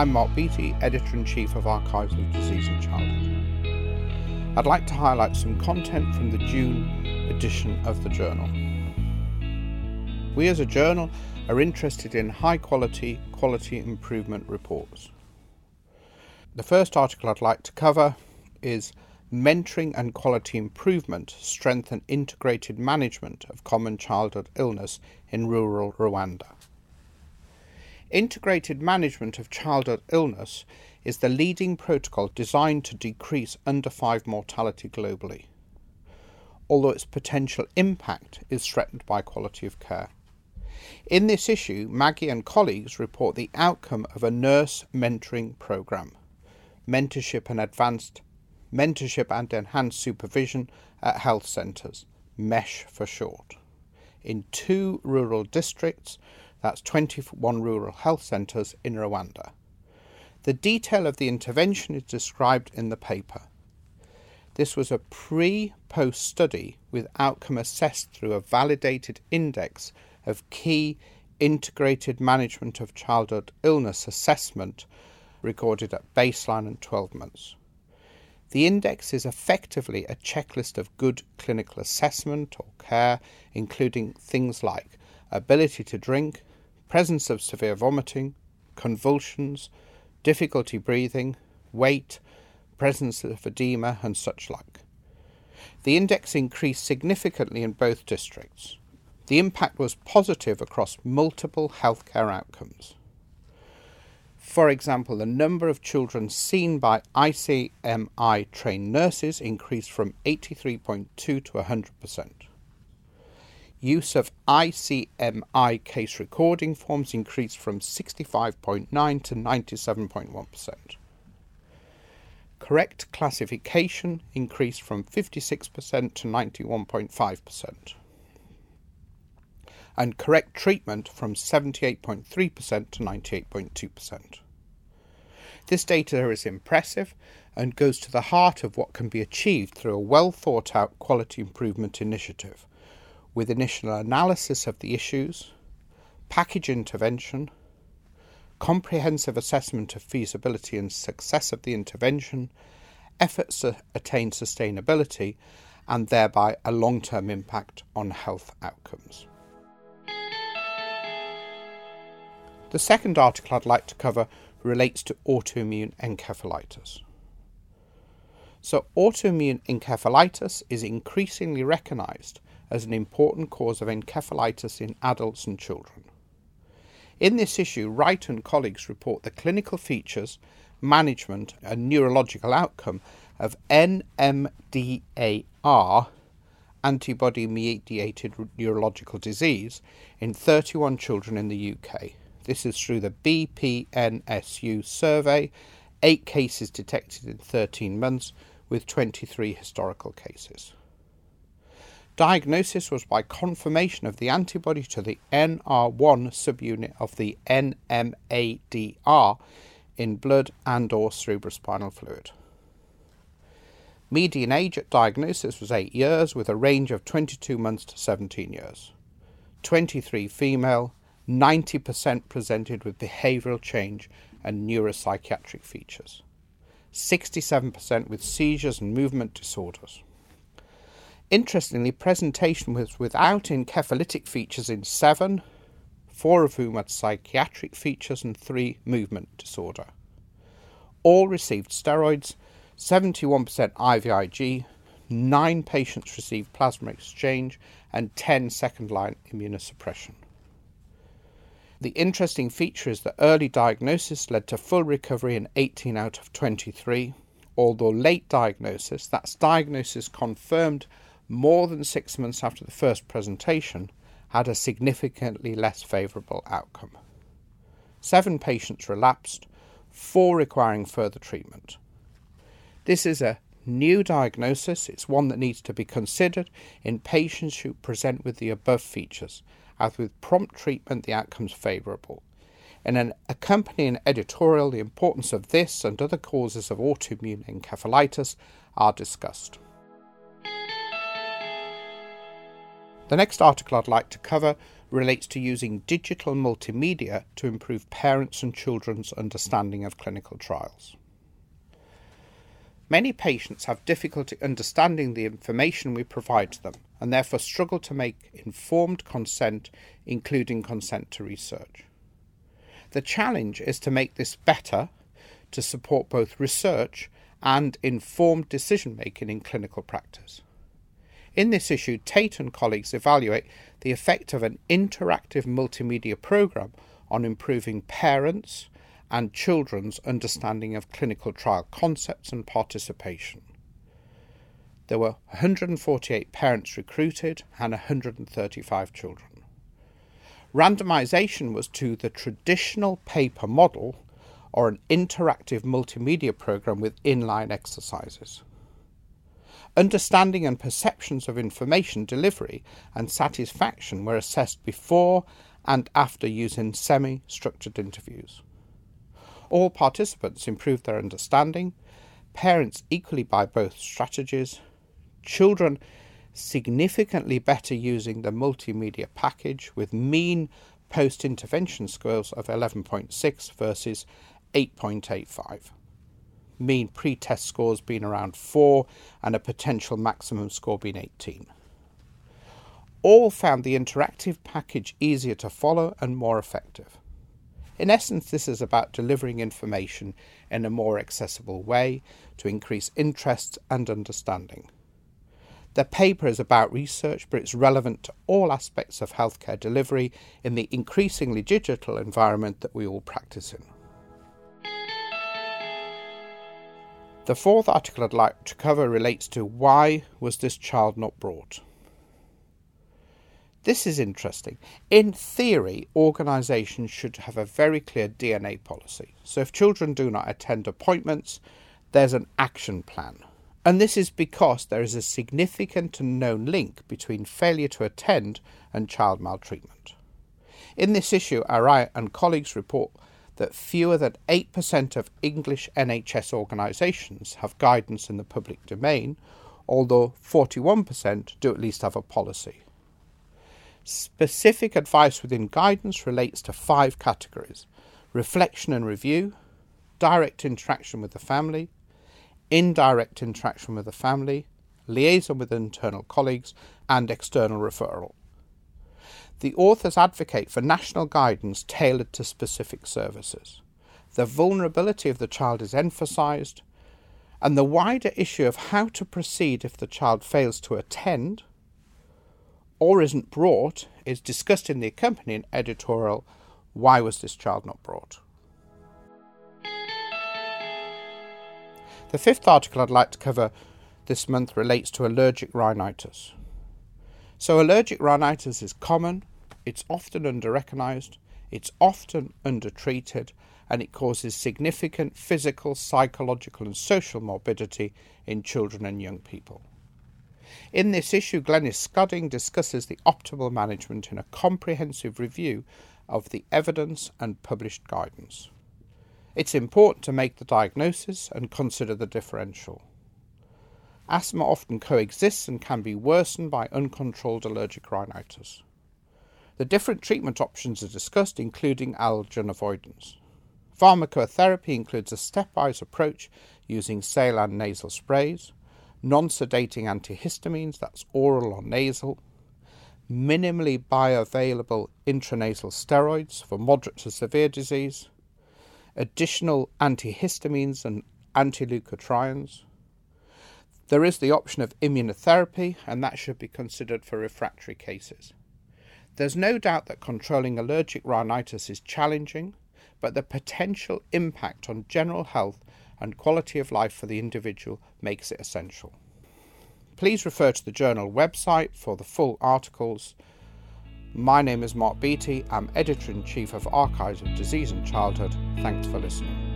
I'm Mark Beattie, Editor in Chief of Archives of Disease in Childhood. I'd like to highlight some content from the June edition of the journal. We as a journal are interested in high quality, quality improvement reports. The first article I'd like to cover is Mentoring and Quality Improvement Strengthen Integrated Management of Common Childhood Illness in Rural Rwanda. Integrated management of childhood illness is the leading protocol designed to decrease under 5 mortality globally, although its potential impact is threatened by quality of care. In this issue, Manzi and colleagues report the outcome of a nurse mentoring program, mentorship and advanced mentorship and enhanced supervision at health centres, MESH for short, in two rural districts that's 21 rural health centres in Rwanda. The detail of the intervention is described in the paper. This was a pre post study with outcome assessed through a validated index of key integrated management of childhood illness assessment recorded at baseline and 12 months. The index is effectively a checklist of good clinical assessment or care, including things like ability to drink, presence of severe vomiting, convulsions, difficulty breathing, weight, presence of edema, and such like. The index increased significantly in both districts. The impact was positive across multiple healthcare outcomes. For example, the number of children seen by ICMI trained nurses increased from 83.2 to 100%. Use of ICMI case recording forms increased from 65.9 to 97.1%. Correct classification increased from 56% to 91.5%. And correct treatment from 78.3% to 98.2%. This data is impressive and goes to the heart of what can be achieved through a well thought out quality improvement initiative with initial analysis of the issues, package intervention, comprehensive assessment of feasibility and success of the intervention, efforts to attain sustainability, and thereby a long term impact on health outcomes. The second article I'd like to cover relates to autoimmune encephalitis. So, autoimmune encephalitis is increasingly recognised as an important cause of encephalitis in adults and children. In this issue, Wright and colleagues report the clinical features, management, and neurological outcome of NMDAR, antibody mediated neurological disease, in 31 children in the UK. This is through the BPNSU survey, eight cases detected in 13 months, with 23 historical cases. Diagnosis was by confirmation of the antibody to the NR1 subunit of the NMDAR in blood and or cerebrospinal fluid. Median age at diagnosis was 8 years with a range of 22 months to 17 years. 23 female, 90% presented with behavioural change and neuropsychiatric features. 67% with seizures and movement disorders. Interestingly, presentation was without encephalitic features in seven, four of whom had psychiatric features and three movement disorder. All received steroids, 71% IVIG, 9 patients received plasma exchange, and 10 second line immunosuppression. The interesting feature is that early diagnosis led to full recovery in 18 out of 23, although late diagnosis, that's diagnosis confirmed more than six months after the first presentation, had a significantly less favourable outcome. Seven patients relapsed, four requiring further treatment. This is a new diagnosis, it's one that needs to be considered in patients who present with the above features, as with prompt treatment the outcomes favourable. In an accompanying editorial, the importance of this and other causes of autoimmune encephalitis are discussed. The next article I'd like to cover relates to using digital multimedia to improve parents' and children's understanding of clinical trials. Many patients have difficulty understanding the information we provide to them and therefore struggle to make informed consent, including consent to research. The challenge is to make this better to support both research and informed decision making in clinical practice. In this issue, Tait and colleagues evaluate the effect of an interactive multimedia program on improving parents and children's understanding of clinical trial concepts and participation. There were 148 parents recruited and 135 children. Randomization was to the traditional paper model or an interactive multimedia program with inline exercises. Understanding and perceptions of information delivery and satisfaction were assessed before and after using semi structured interviews. All participants improved their understanding, parents equally by both strategies, children significantly better using the multimedia package with mean post intervention scores of 11.6 versus 8.85 mean pre-test scores being around 4 and a potential maximum score being 18. All found the interactive package easier to follow and more effective. In essence, this is about delivering information in a more accessible way to increase interest and understanding. The paper is about research, but it's relevant to all aspects of healthcare delivery in the increasingly digital environment that we all practice in. The fourth article I'd like to cover relates to why was this child not brought? This is interesting. In theory, organisations should have a very clear DNA policy. So if children do not attend appointments, there's an action plan. And this is because there is a significant and known link between failure to attend and child maltreatment. In this issue, Arai and colleagues report that fewer than 8% of English NHS organisations have guidance in the public domain, although 41% do at least have a policy. Specific advice within guidance relates to five categories reflection and review, direct interaction with the family, indirect interaction with the family, liaison with internal colleagues, and external referral. The authors advocate for national guidance tailored to specific services. The vulnerability of the child is emphasised, and the wider issue of how to proceed if the child fails to attend or isn't brought is discussed in the accompanying editorial Why Was This Child Not Brought? The fifth article I'd like to cover this month relates to allergic rhinitis. So, allergic rhinitis is common it's often under-recognised, it's often undertreated, and it causes significant physical, psychological, and social morbidity in children and young people. In this issue, Glenis Scadding discusses the optimal management in a comprehensive review of the evidence and published guidance. It's important to make the diagnosis and consider the differential. Asthma often coexists and can be worsened by uncontrolled allergic rhinitis. The different treatment options are discussed, including allergen avoidance. Pharmacotherapy includes a stepwise approach using saline nasal sprays, non sedating antihistamines, that's oral or nasal, minimally bioavailable intranasal steroids for moderate to severe disease, additional antihistamines and antileukotrienes. There is the option of immunotherapy, and that should be considered for refractory cases. There's no doubt that controlling allergic rhinitis is challenging, but the potential impact on general health and quality of life for the individual makes it essential. Please refer to the journal website for the full articles. My name is Mark Beattie. I'm editor in chief of Archives of Disease and Childhood. Thanks for listening.